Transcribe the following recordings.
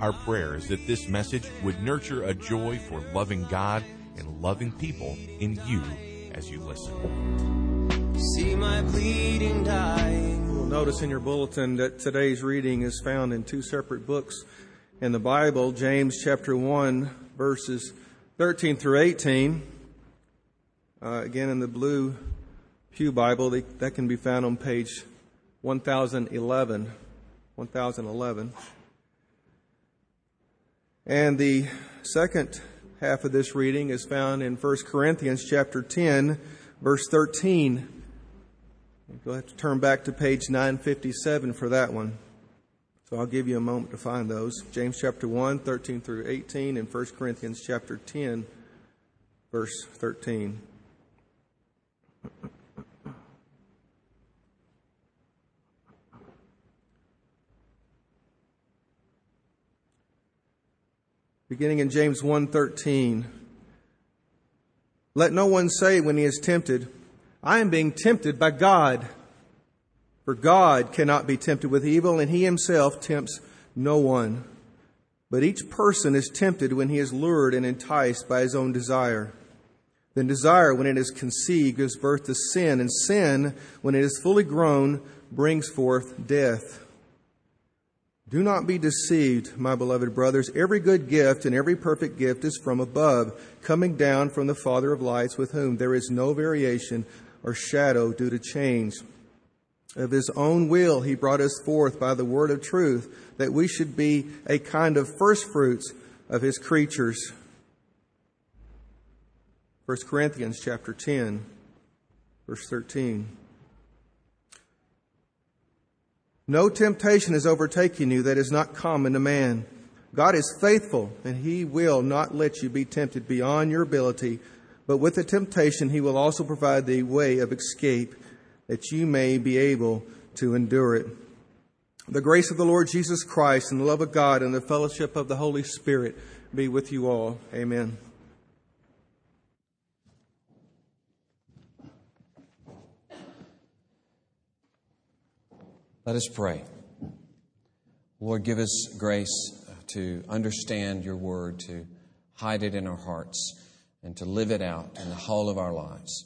Our prayer is that this message would nurture a joy for loving God and loving people in you as you listen. See my bleeding dying. You'll notice in your bulletin that today's reading is found in two separate books in the Bible James chapter 1, verses 13 through 18. Uh, again, in the blue Pew Bible, they, that can be found on page 1011. 1011. And the second half of this reading is found in 1 Corinthians chapter 10, verse 13. You'll have to turn back to page 957 for that one. So I'll give you a moment to find those. James chapter 1, 13 through 18, and 1 Corinthians chapter 10, verse 13. Beginning in James 1:13. Let no one say when he is tempted, I am being tempted by God. For God cannot be tempted with evil, and he himself tempts no one. But each person is tempted when he is lured and enticed by his own desire. Then desire, when it is conceived, gives birth to sin, and sin, when it is fully grown, brings forth death. Do not be deceived, my beloved brothers. Every good gift and every perfect gift is from above, coming down from the Father of lights, with whom there is no variation or shadow due to change. Of his own will, he brought us forth by the word of truth, that we should be a kind of firstfruits of his creatures. 1 Corinthians chapter 10, verse 13. No temptation is overtaking you that is not common to man. God is faithful, and he will not let you be tempted beyond your ability, but with the temptation, he will also provide the way of escape that you may be able to endure it. The grace of the Lord Jesus Christ and the love of God and the fellowship of the Holy Spirit be with you all. Amen. Let us pray. Lord, give us grace uh, to understand your word, to hide it in our hearts, and to live it out in the whole of our lives.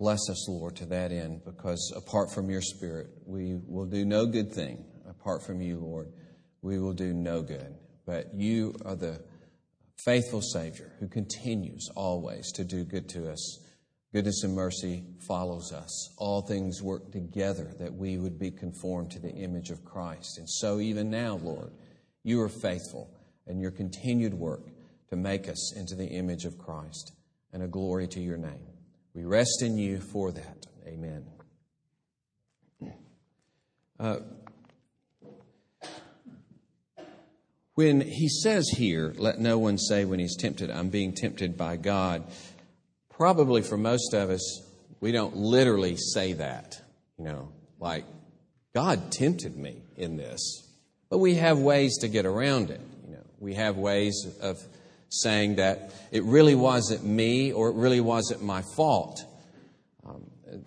Bless us, Lord, to that end, because apart from your Spirit, we will do no good thing. Apart from you, Lord, we will do no good. But you are the faithful Savior who continues always to do good to us Goodness and mercy follows us. All things work together that we would be conformed to the image of Christ. And so, even now, Lord, you are faithful in your continued work to make us into the image of Christ and a glory to your name. We rest in you for that. Amen. Uh, when he says here, let no one say when he's tempted, I'm being tempted by God probably for most of us, we don't literally say that, you know, like, God tempted me in this. But we have ways to get around it. You know, we have ways of saying that it really wasn't me or it really wasn't my fault. Um,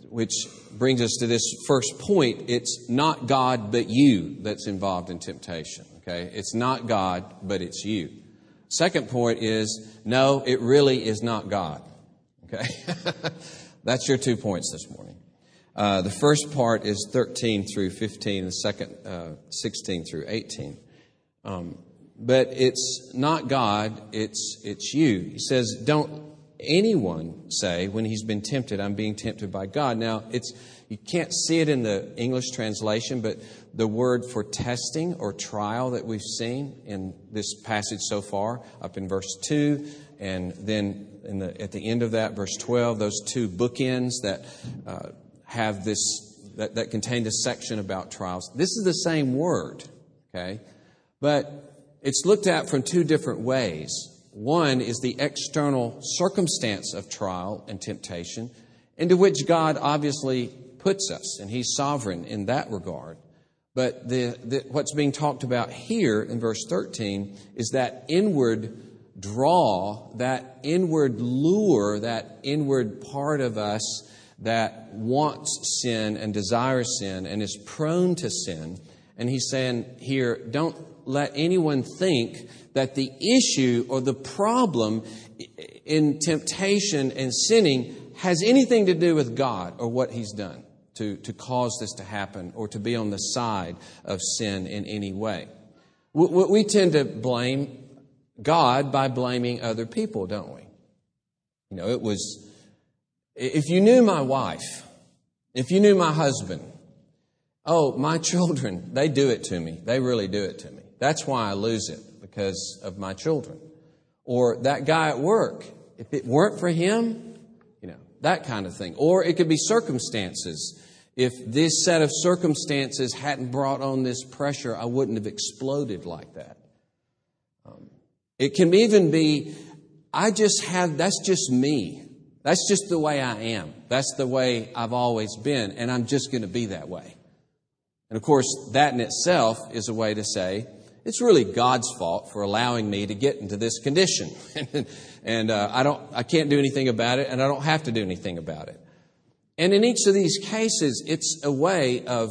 which brings us to this first point. It's not God but you that's involved in temptation. Okay? It's not God, but it's you. Second point is no, it really is not God. Okay? That's your two points this morning. Uh, the first part is 13 through 15, the second, uh, 16 through 18. Um, but it's not God, it's, it's you. He says, Don't anyone say when he's been tempted, I'm being tempted by God. Now, it's, you can't see it in the English translation, but the word for testing or trial that we've seen in this passage so far, up in verse 2, and then the, at the end of that, verse 12, those two bookends that uh, have this, that, that contain this section about trials. This is the same word, okay? But it's looked at from two different ways. One is the external circumstance of trial and temptation, into which God obviously puts us, and He's sovereign in that regard. But the, the, what's being talked about here in verse 13 is that inward draw, that inward lure, that inward part of us that wants sin and desires sin and is prone to sin. And he's saying here, don't let anyone think that the issue or the problem in temptation and sinning has anything to do with God or what he's done to, to cause this to happen or to be on the side of sin in any way. We, we tend to blame God by blaming other people, don't we? You know, it was, if you knew my wife, if you knew my husband, oh, my children, they do it to me. They really do it to me. That's why I lose it, because of my children. Or that guy at work, if it weren't for him, you know, that kind of thing. Or it could be circumstances. If this set of circumstances hadn't brought on this pressure, I wouldn't have exploded like that. It can even be, I just have, that's just me. That's just the way I am. That's the way I've always been, and I'm just going to be that way. And of course, that in itself is a way to say, it's really God's fault for allowing me to get into this condition. and uh, I, don't, I can't do anything about it, and I don't have to do anything about it. And in each of these cases, it's a way of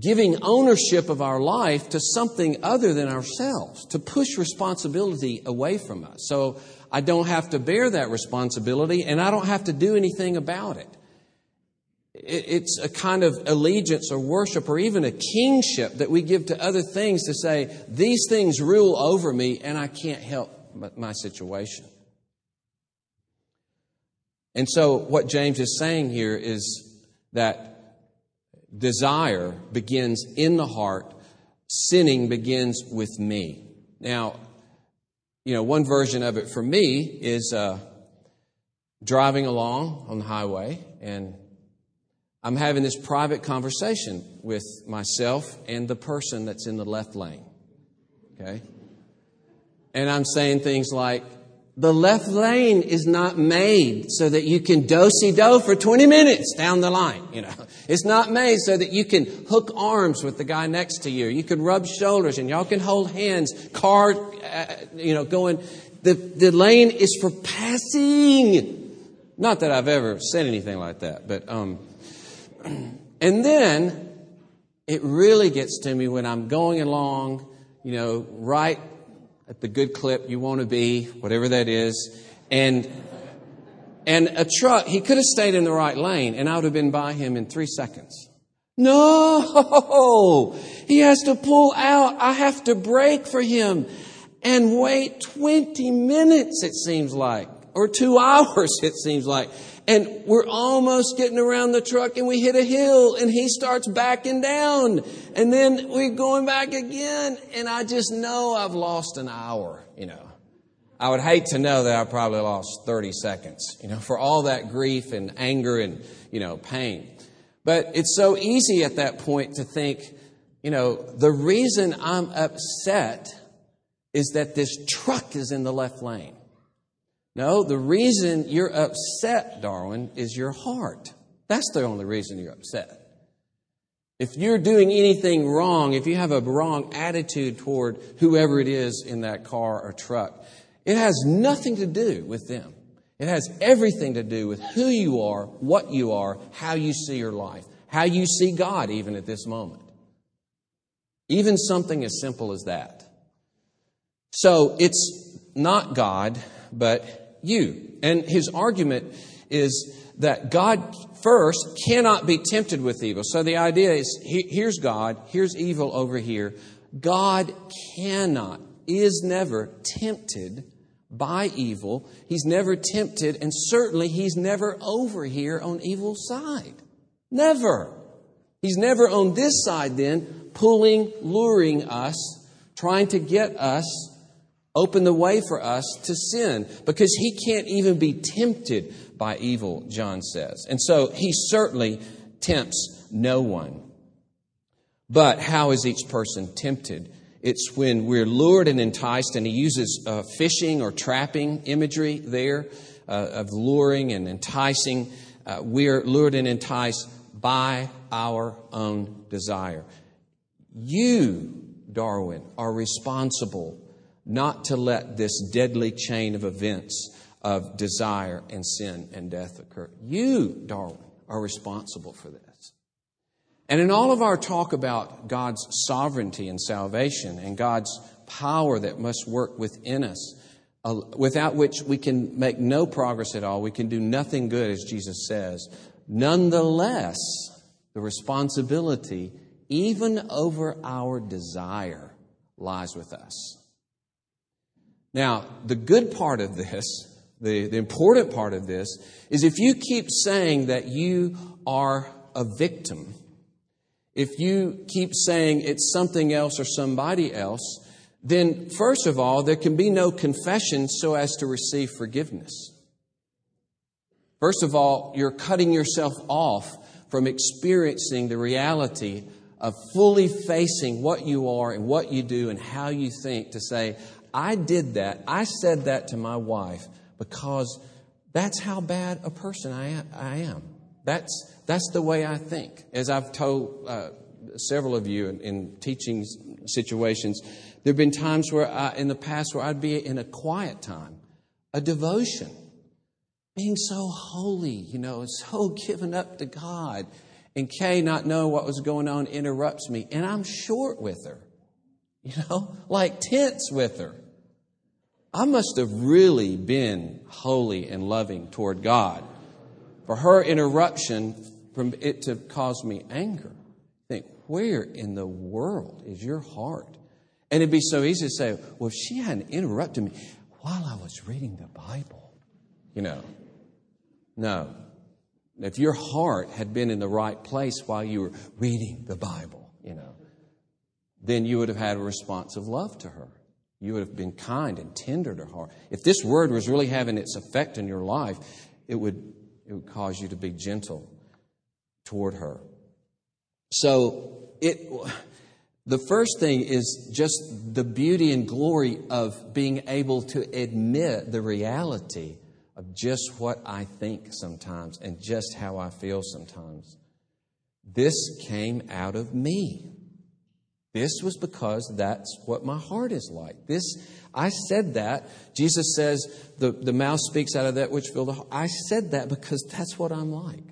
giving ownership of our life to something other than ourselves, to push responsibility away from us. So I don't have to bear that responsibility, and I don't have to do anything about it it's a kind of allegiance or worship or even a kingship that we give to other things to say, these things rule over me and I can't help my situation. And so, what James is saying here is that desire begins in the heart, sinning begins with me. Now, you know, one version of it for me is uh, driving along on the highway and I'm having this private conversation with myself and the person that's in the left lane. Okay? And I'm saying things like, the left lane is not made so that you can do-si do for 20 minutes down the line. You know, it's not made so that you can hook arms with the guy next to you. You can rub shoulders and y'all can hold hands. Car, uh, you know, going. The the lane is for passing. Not that I've ever said anything like that, but um, and then it really gets to me when I'm going along, you know, right at the good clip you want to be, whatever that is, and and a truck, he could have stayed in the right lane and I would have been by him in three seconds. No! He has to pull out. I have to brake for him and wait 20 minutes, it seems like, or two hours, it seems like and we're almost getting around the truck and we hit a hill and he starts backing down and then we're going back again and I just know I've lost an hour, you know. I would hate to know that I probably lost 30 seconds, you know, for all that grief and anger and, you know, pain. But it's so easy at that point to think, you know, the reason I'm upset is that this truck is in the left lane. No, the reason you're upset, Darwin, is your heart. That's the only reason you're upset. If you're doing anything wrong, if you have a wrong attitude toward whoever it is in that car or truck, it has nothing to do with them. It has everything to do with who you are, what you are, how you see your life, how you see God even at this moment. Even something as simple as that. So it's not God, but you. And his argument is that God first cannot be tempted with evil. So the idea is here's God, here's evil over here. God cannot, is never tempted by evil. He's never tempted, and certainly he's never over here on evil side. Never. He's never on this side then, pulling, luring us, trying to get us open the way for us to sin because he can't even be tempted by evil, John says. And so he certainly tempts no one. But how is each person tempted? It's when we're lured and enticed, and he uses uh, fishing or trapping imagery there uh, of luring and enticing. Uh, we're lured and enticed by our own desire. You, Darwin, are responsible not to let this deadly chain of events of desire and sin and death occur. You, Darwin, are responsible for this. And in all of our talk about God's sovereignty and salvation and God's power that must work within us, uh, without which we can make no progress at all, we can do nothing good, as Jesus says, nonetheless, the responsibility, even over our desire, lies with us. Now, the good part of this, the, the important part of this, is if you keep saying that you are a victim, if you keep saying it's something else or somebody else, then first of all, there can be no confession so as to receive forgiveness. First of all, you're cutting yourself off from experiencing the reality of fully facing what you are and what you do and how you think to say, I did that. I said that to my wife because that's how bad a person I am. That's, that's the way I think. As I've told uh, several of you in, in, teaching situations, there have been times where I, in the past where I'd be in a quiet time, a devotion, being so holy, you know, so given up to God. And Kay, not knowing what was going on, interrupts me, and I'm short with her, you know, like tense with her. I must have really been holy and loving toward God for her interruption from it to cause me anger. Think, where in the world is your heart? And it'd be so easy to say, well, if she hadn't interrupted me while I was reading the Bible, you know. No. If your heart had been in the right place while you were reading the Bible, you know, then you would have had a response of love to her. You would have been kind and tender to her. If this word was really having its effect in your life, it would it would cause you to be gentle toward her. So it the first thing is just the beauty and glory of being able to admit the reality of just what I think sometimes and just how I feel sometimes. This came out of me. This was because that's what my heart is like. This I said that. Jesus says the, the mouth speaks out of that which filled the heart. I said that because that's what I'm like.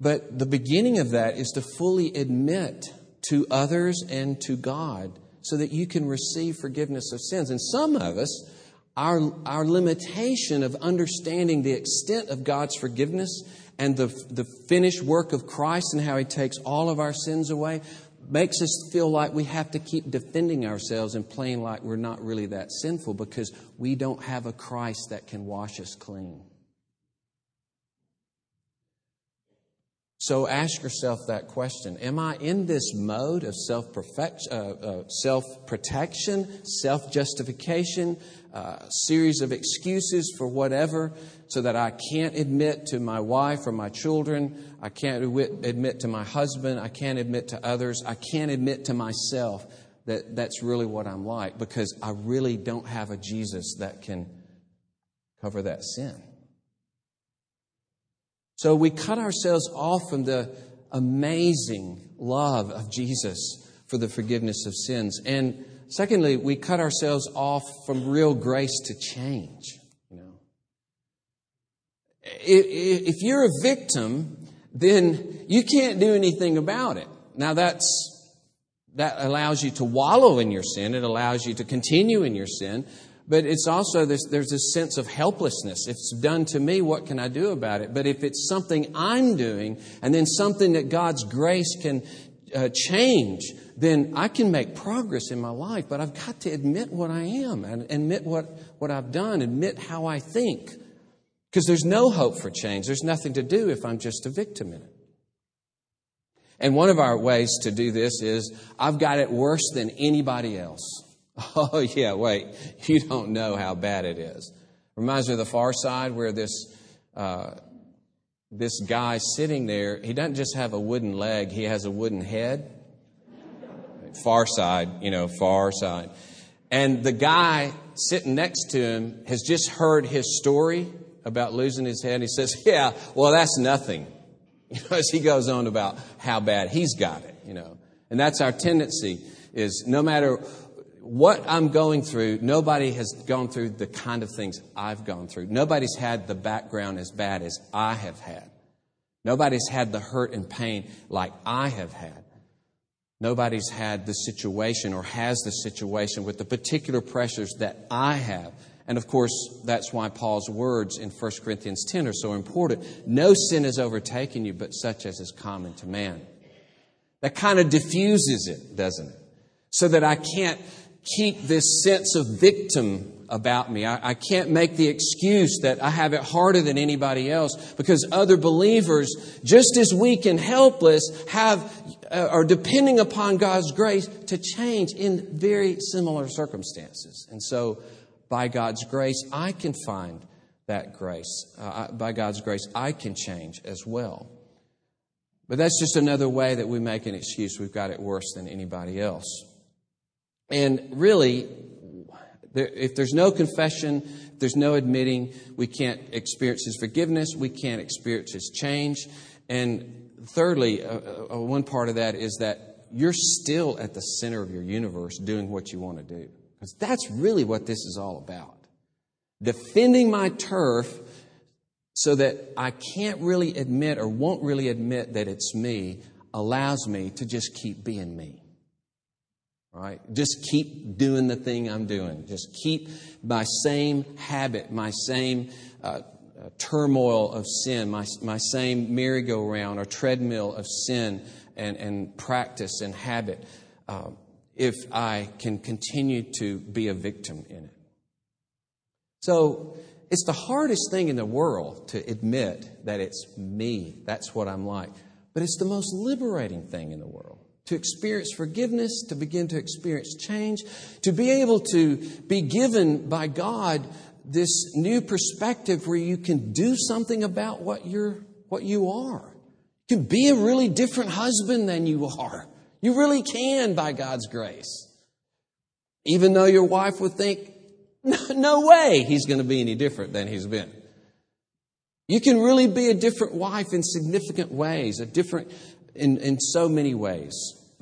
But the beginning of that is to fully admit to others and to God so that you can receive forgiveness of sins. And some of us, our, our limitation of understanding the extent of God's forgiveness and the, the finished work of Christ and how He takes all of our sins away, makes us feel like we have to keep defending ourselves and playing like we're not really that sinful because we don't have a Christ that can wash us clean. So ask yourself that question Am I in this mode of self uh, uh, protection, self justification, uh, series of excuses for whatever, so that I can't admit to my wife or my children, I can't admit to my husband, I can't admit to others, I can't admit to myself that that's really what I'm like because I really don't have a Jesus that can cover that sin. So we cut ourselves off from the amazing love of Jesus for the forgiveness of sins. And Secondly, we cut ourselves off from real grace to change. You know, if you're a victim, then you can't do anything about it. Now that's that allows you to wallow in your sin. It allows you to continue in your sin. But it's also this, there's this sense of helplessness. If it's done to me, what can I do about it? But if it's something I'm doing and then something that God's grace can uh, change, then I can make progress in my life, but I've got to admit what I am and admit what, what I've done, admit how I think. Because there's no hope for change. There's nothing to do if I'm just a victim in it. And one of our ways to do this is I've got it worse than anybody else. Oh, yeah, wait. You don't know how bad it is. Reminds me of the far side where this. Uh, this guy sitting there, he doesn't just have a wooden leg, he has a wooden head. far side, you know, far side. And the guy sitting next to him has just heard his story about losing his head. He says, Yeah, well, that's nothing. As he goes on about how bad he's got it, you know. And that's our tendency is no matter what I'm going through, nobody has gone through the kind of things I've gone through. Nobody's had the background as bad as I have had. Nobody's had the hurt and pain like I have had. Nobody's had the situation or has the situation with the particular pressures that I have. And of course, that's why Paul's words in 1 Corinthians 10 are so important. No sin has overtaken you, but such as is common to man. That kind of diffuses it, doesn't it? So that I can't keep this sense of victim about me. I, I, can't make the excuse that I have it harder than anybody else because other believers, just as weak and helpless, have uh, are depending upon God's grace to change in very similar circumstances. And so, by God's grace, I can find that grace. Uh, by God's grace, I can change as well. But that's just another way that we make an excuse. We've got it worse than anybody else. And really, if there's no confession, there's no admitting, we can't experience His forgiveness, we can't experience His change. And thirdly, uh, uh, one part of that is that you're still at the center of your universe doing what you want to do. Because that's really what this is all about. Defending my turf so that I can't really admit or won't really admit that it's me allows me to just keep being me. Right? Just keep doing the thing I'm doing. Just keep my same habit, my same uh, uh, turmoil of sin, my, my same merry-go-round or treadmill of sin and, and practice and habit, uh, if I can continue to be a victim in it. So it's the hardest thing in the world to admit that it's me. That's what I'm like. But it's the most liberating thing in the world to experience forgiveness, to begin to experience change, to be able to be given by God this new perspective where you can do something about what you're what you are. You can be a really different husband than you are. You really can by God's grace. Even though your wife would think, no, no way he's going to be any different than he's been. You can really be a different wife in significant ways, a different in, in so many ways.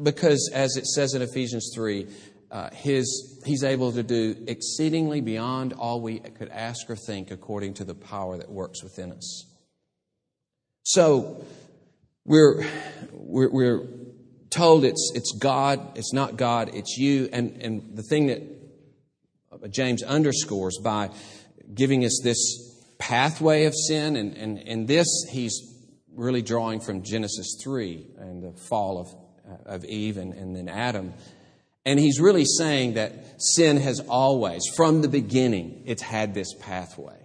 Because, as it says in Ephesians 3, uh, his, he's able to do exceedingly beyond all we could ask or think according to the power that works within us. So, we're, we're, we're told it's, it's God, it's not God, it's you. And, and the thing that James underscores by giving us this pathway of sin, and, and, and this he's really drawing from Genesis 3 and the fall of, of Eve and, and then Adam. And he's really saying that sin has always, from the beginning, it's had this pathway.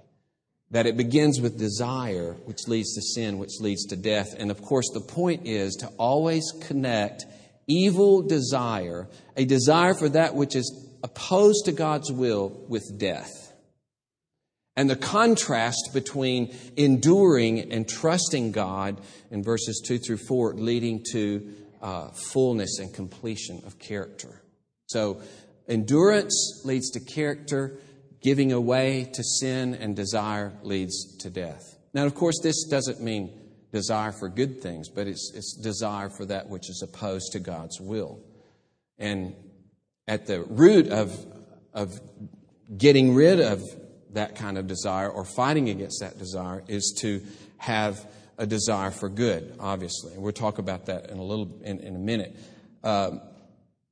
That it begins with desire, which leads to sin, which leads to death. And of course, the point is to always connect evil desire, a desire for that which is opposed to God's will, with death. And the contrast between enduring and trusting God in verses 2 through 4 leading to uh, fullness and completion of character. So, endurance leads to character, giving away to sin and desire leads to death. Now, of course, this doesn't mean desire for good things, but it's, it's desire for that which is opposed to God's will. And at the root of, of getting rid of that kind of desire or fighting against that desire is to have a desire for good, obviously. And we'll talk about that in a little in, in a minute. Um,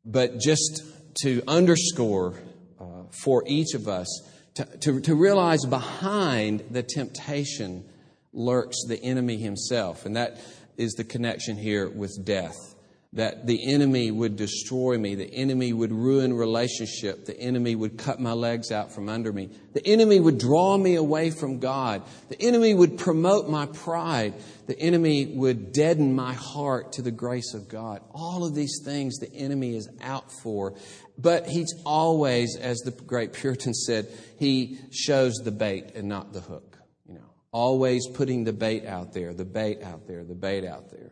but just to underscore uh, for each of us to, to, to realize behind the temptation lurks the enemy himself, and that is the connection here with death that the enemy would destroy me, the enemy would ruin relationship, the enemy would cut my legs out from under me, the enemy would draw me away from God, the enemy would promote my pride, the enemy would deaden my heart to the grace of God. All of these things the enemy is out for, but he's always, as the great Puritan said, he shows the bait and not the hook. You know, always putting the bait out there, the bait out there, the bait out there.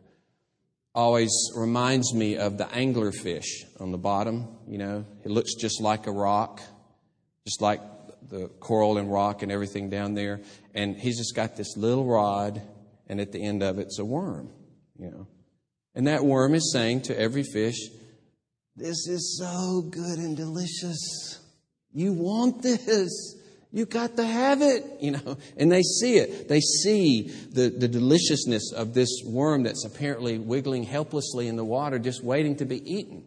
Always reminds me of the anglerfish on the bottom. You know, it looks just like a rock, just like the coral and rock and everything down there. And he's just got this little rod, and at the end of it's a worm, you know. And that worm is saying to every fish, This is so good and delicious. You want this. You got to have it, you know. And they see it. They see the, the deliciousness of this worm that's apparently wiggling helplessly in the water, just waiting to be eaten.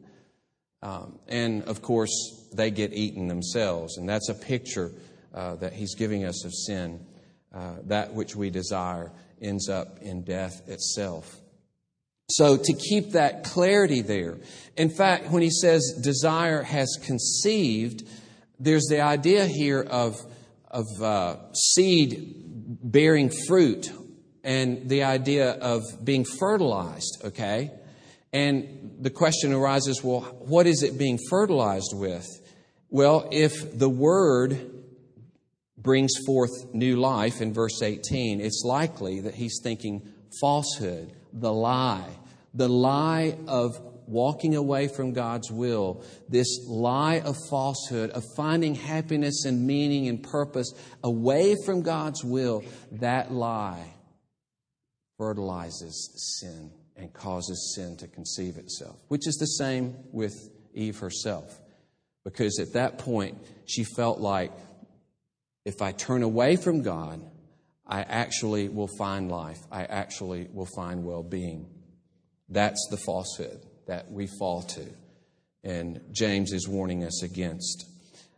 Um, and of course, they get eaten themselves. And that's a picture uh, that he's giving us of sin. Uh, that which we desire ends up in death itself. So, to keep that clarity there, in fact, when he says desire has conceived, there's the idea here of of uh, seed bearing fruit and the idea of being fertilized, okay? And the question arises well, what is it being fertilized with? Well, if the word brings forth new life in verse 18, it's likely that he's thinking falsehood, the lie, the lie of walking away from God's will, this lie of falsehood, of finding happiness and meaning and purpose away from God's will, that lie fertilizes sin and causes sin to conceive itself, which is the same with Eve herself. Because at that point, she felt like if I turn away from God, I actually will find life. I actually will find well being. That's the falsehood that we fall to. And James is warning us against.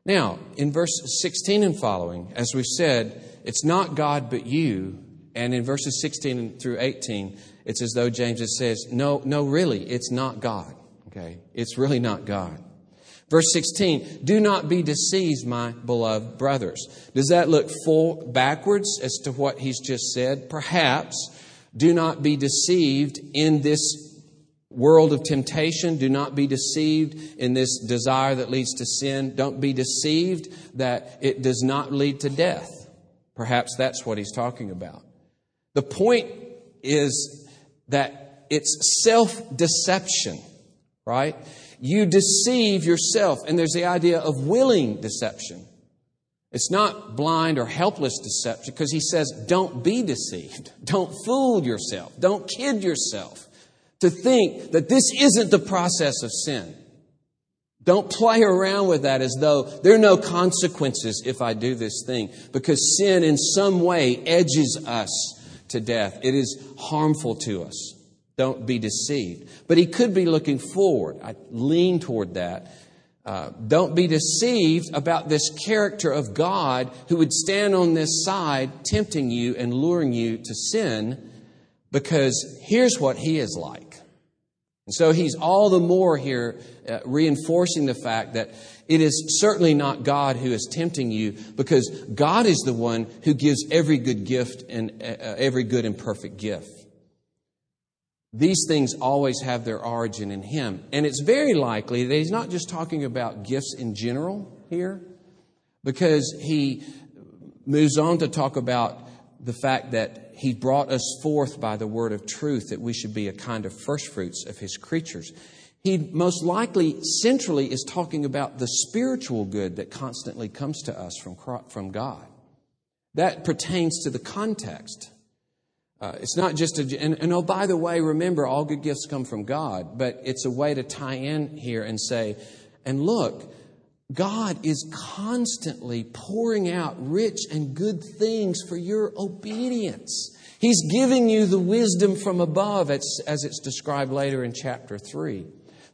Now, in verse 16 and following, as we said, it's not God but you. And in verses 16 through 18, it's as though James says, no, no, really, it's not God. Okay? It's really not God. Verse 16, do not be deceived, my beloved brothers. Does that look full backwards as to what he's just said? Perhaps. Do not be deceived in this world of temptation. Do not be deceived in this desire that leads to sin. Don't be deceived that it does not lead to death. Perhaps that's what he's talking about. The point is that it's self deception, right? You deceive yourself, and there's the idea of willing deception. It's not blind or helpless deception because he says, don't be deceived. Don't fool yourself. Don't kid yourself to think that this isn't the process of sin. Don't play around with that as though there are no consequences if I do this thing, because sin in some way edges us to death. It is harmful to us. Don't be deceived. But he could be looking forward. I lean toward that. Uh, don't be deceived about this character of God who would stand on this side, tempting you and luring you to sin, because here's what he is like. And so he's all the more here uh, reinforcing the fact that it is certainly not God who is tempting you because God is the one who gives every good gift and uh, uh, every good and perfect gift. These things always have their origin in Him. And it's very likely that He's not just talking about gifts in general here, because He moves on to talk about the fact that he brought us forth by the word of truth that we should be a kind of first fruits of his creatures. He most likely centrally is talking about the spiritual good that constantly comes to us from, from God. That pertains to the context. Uh, it's not just a, and, and oh, by the way, remember, all good gifts come from God, but it's a way to tie in here and say, and look, God is constantly pouring out rich and good things for your obedience. He's giving you the wisdom from above, as it's described later in chapter 3.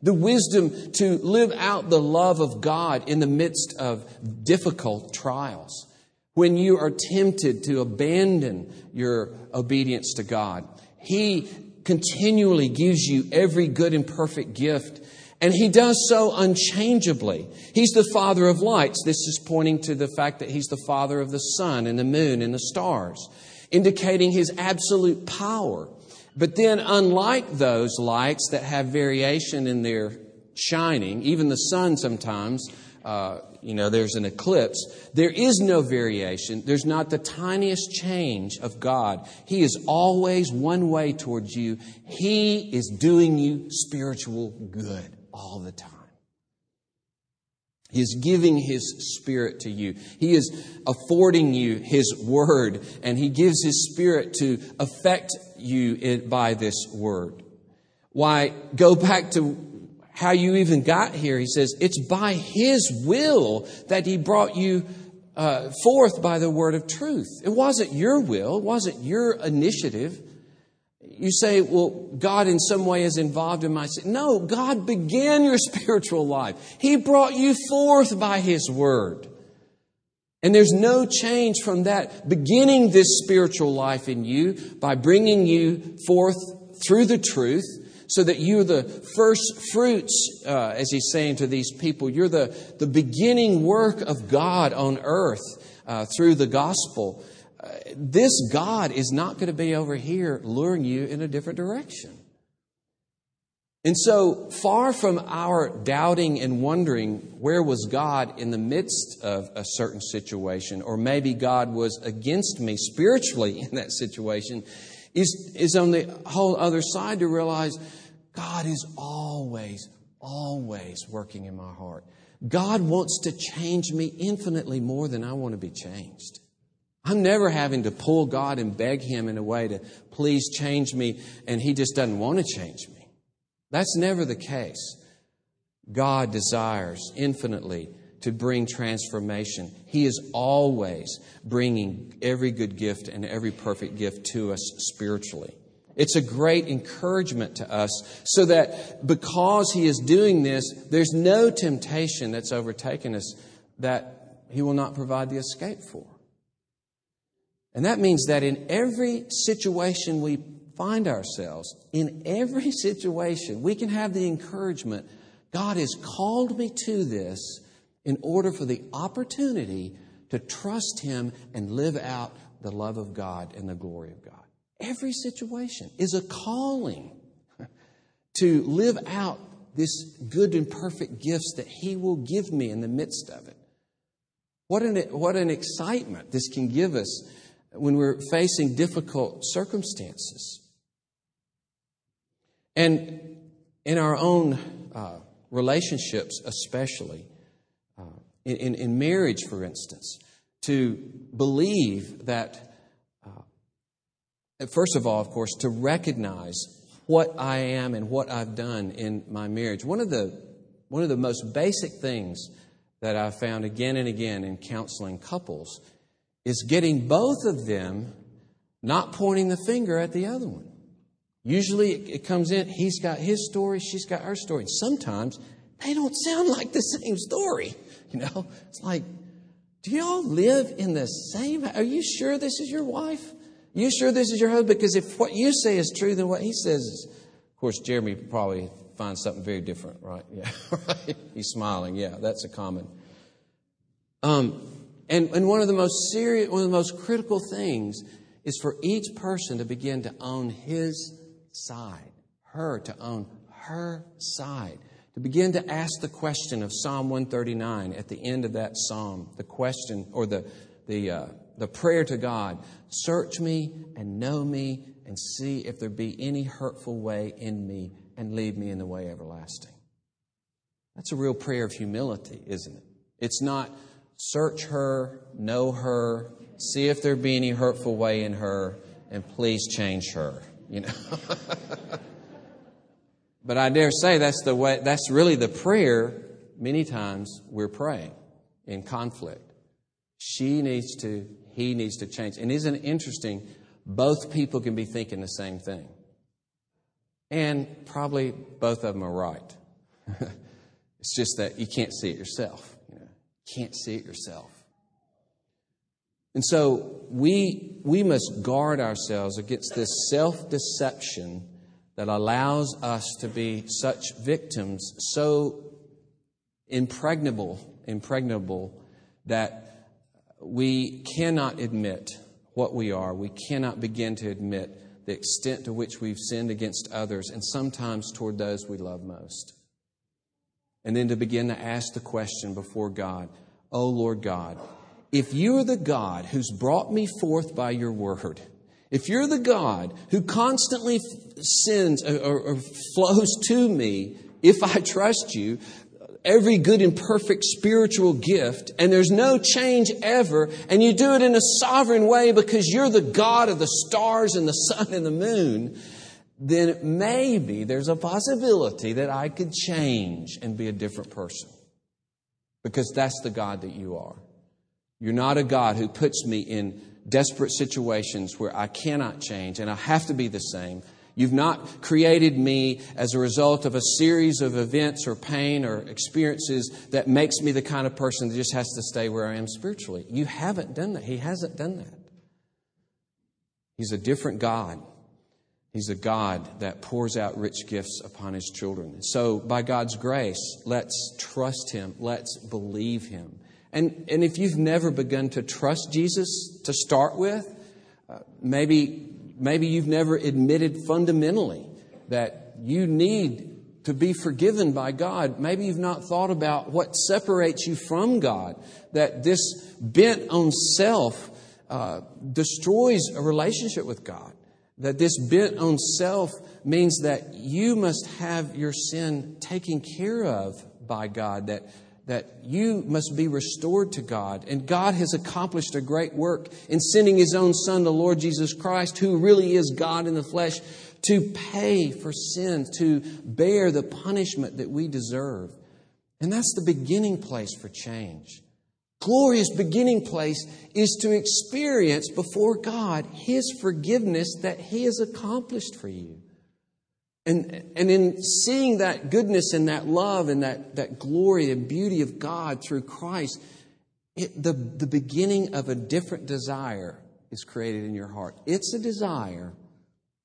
The wisdom to live out the love of God in the midst of difficult trials. When you are tempted to abandon your obedience to God, He continually gives you every good and perfect gift and he does so unchangeably. He's the father of lights. This is pointing to the fact that he's the father of the sun and the moon and the stars, indicating his absolute power. But then, unlike those lights that have variation in their shining, even the sun sometimes uh, you know, there's an eclipse. There is no variation. There's not the tiniest change of God. He is always one way towards you. He is doing you spiritual good all the time. He is giving His Spirit to you. He is affording you His Word, and He gives His Spirit to affect you by this Word. Why, go back to how you even got here. He says, It's by His will that He brought you uh, forth by the word of truth. It wasn't your will, it wasn't your initiative. You say, well, God in some way is involved in my sin. No, God began your spiritual life. He brought you forth by His word. And there's no change from that, beginning this spiritual life in you by bringing you forth through the truth so that you're the first fruits, uh, as he's saying to these people. You're the, the beginning work of God on earth uh, through the gospel. This God is not going to be over here luring you in a different direction. And so, far from our doubting and wondering where was God in the midst of a certain situation, or maybe God was against me spiritually in that situation, is, is on the whole other side to realize God is always, always working in my heart. God wants to change me infinitely more than I want to be changed. I'm never having to pull God and beg Him in a way to please change me, and He just doesn't want to change me. That's never the case. God desires infinitely to bring transformation. He is always bringing every good gift and every perfect gift to us spiritually. It's a great encouragement to us so that because He is doing this, there's no temptation that's overtaken us that He will not provide the escape for. And that means that in every situation we find ourselves, in every situation, we can have the encouragement God has called me to this in order for the opportunity to trust Him and live out the love of God and the glory of God. Every situation is a calling to live out this good and perfect gifts that He will give me in the midst of it. What an, what an excitement this can give us when we're facing difficult circumstances. And in our own uh, relationships, especially, uh, in, in, marriage, for instance, to believe that First of all, of course, to recognize what I am and what I've done in my marriage. One of the, one of the most basic things that I've found again and again in counseling couples is getting both of them not pointing the finger at the other one. Usually it comes in, he's got his story, she's got her story. Sometimes they don't sound like the same story. You know, it's like, do y'all live in the same? Are you sure this is your wife? You sure this is your husband? Because if what you say is true, then what he says is. Of course, Jeremy probably finds something very different, right? Yeah. He's smiling. Yeah, that's a common. Um, and, and one of the most serious, one of the most critical things is for each person to begin to own his side, her to own her side, to begin to ask the question of Psalm 139 at the end of that psalm, the question or the the uh, the prayer to God Search me and know me and see if there be any hurtful way in me and lead me in the way everlasting. That's a real prayer of humility, isn't it? It's not search her, know her, see if there be any hurtful way in her, and please change her, you know. but I dare say that's the way that's really the prayer many times we're praying in conflict. She needs to he needs to change. And isn't it interesting? Both people can be thinking the same thing. And probably both of them are right. it's just that you can't see it yourself. Can't see it yourself. And so we, we must guard ourselves against this self deception that allows us to be such victims, so impregnable, impregnable, that we cannot admit what we are. We cannot begin to admit the extent to which we've sinned against others and sometimes toward those we love most. And then to begin to ask the question before God, Oh Lord God, if you are the God who's brought me forth by your word, if you're the God who constantly sends or, or flows to me, if I trust you, every good and perfect spiritual gift, and there's no change ever, and you do it in a sovereign way because you're the God of the stars and the sun and the moon, then maybe there's a possibility that I could change and be a different person. Because that's the God that you are. You're not a God who puts me in desperate situations where I cannot change and I have to be the same. You've not created me as a result of a series of events or pain or experiences that makes me the kind of person that just has to stay where I am spiritually. You haven't done that. He hasn't done that. He's a different God. He's a God that pours out rich gifts upon his children. So, by God's grace, let's trust him. Let's believe him. And, and if you've never begun to trust Jesus to start with, uh, maybe maybe you've never admitted fundamentally that you need to be forgiven by God. Maybe you've not thought about what separates you from God, that this bent on self uh, destroys a relationship with God, that this bent on self means that you must have your sin taken care of by God, that that you must be restored to God. And God has accomplished a great work in sending His own Son, the Lord Jesus Christ, who really is God in the flesh, to pay for sin, to bear the punishment that we deserve. And that's the beginning place for change. Glorious beginning place is to experience before God His forgiveness that He has accomplished for you. And, and in seeing that goodness and that love and that, that glory and beauty of God through Christ, it, the, the beginning of a different desire is created in your heart. It's a desire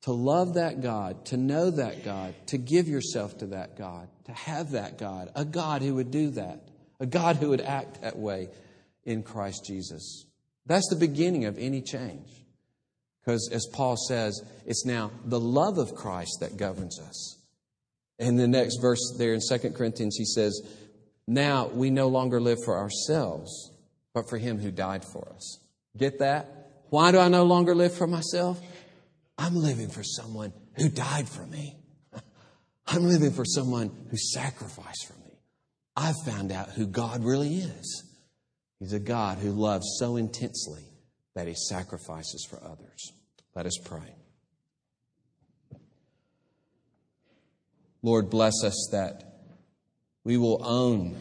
to love that God, to know that God, to give yourself to that God, to have that God, a God who would do that, a God who would act that way in Christ Jesus. That's the beginning of any change. Because as Paul says, it's now the love of Christ that governs us. In the next verse there in 2 Corinthians, he says, Now we no longer live for ourselves, but for him who died for us. Get that? Why do I no longer live for myself? I'm living for someone who died for me. I'm living for someone who sacrificed for me. I've found out who God really is. He's a God who loves so intensely that he sacrifices for others. Let us pray. Lord, bless us that we will own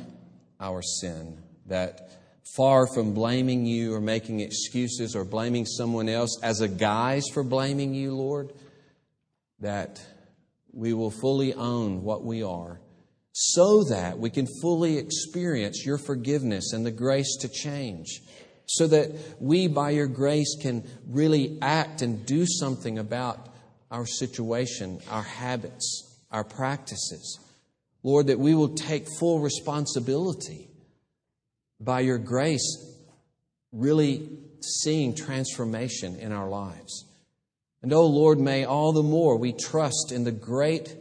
our sin, that far from blaming you or making excuses or blaming someone else as a guise for blaming you, Lord, that we will fully own what we are so that we can fully experience your forgiveness and the grace to change so that we, by your grace, can really act and do something about our situation, our habits, our practices. Lord, that we will take full responsibility by your grace, really seeing transformation in our lives. And oh Lord, may all the more we trust in the great,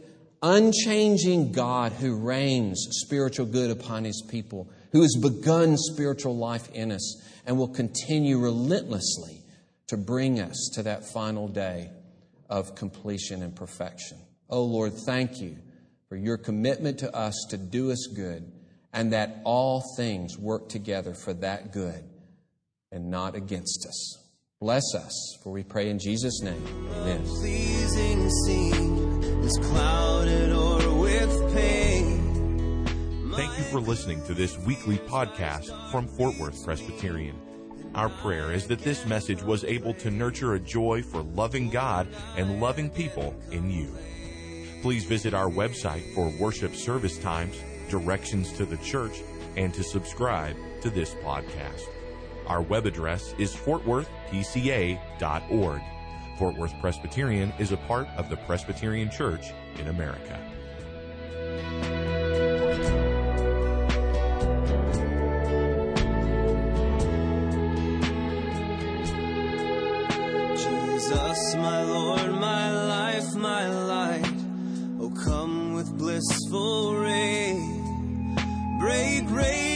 unchanging God who rains spiritual good upon his people, who has begun spiritual life in us and will continue relentlessly to bring us to that final day of completion and perfection. Oh Lord, thank you for your commitment to us to do us good and that all things work together for that good and not against us. Bless us, for we pray in Jesus' name. Amen. pleasing scene is clouded or with pain. Thank you for listening to this weekly podcast from Fort Worth Presbyterian. Our prayer is that this message was able to nurture a joy for loving God and loving people in you. Please visit our website for worship service times, directions to the church, and to subscribe to this podcast. Our web address is fortworthpca.org. Fort Worth Presbyterian is a part of the Presbyterian Church in America. Jesus, my Lord, my life, my light. Oh, come with blissful shine radiant through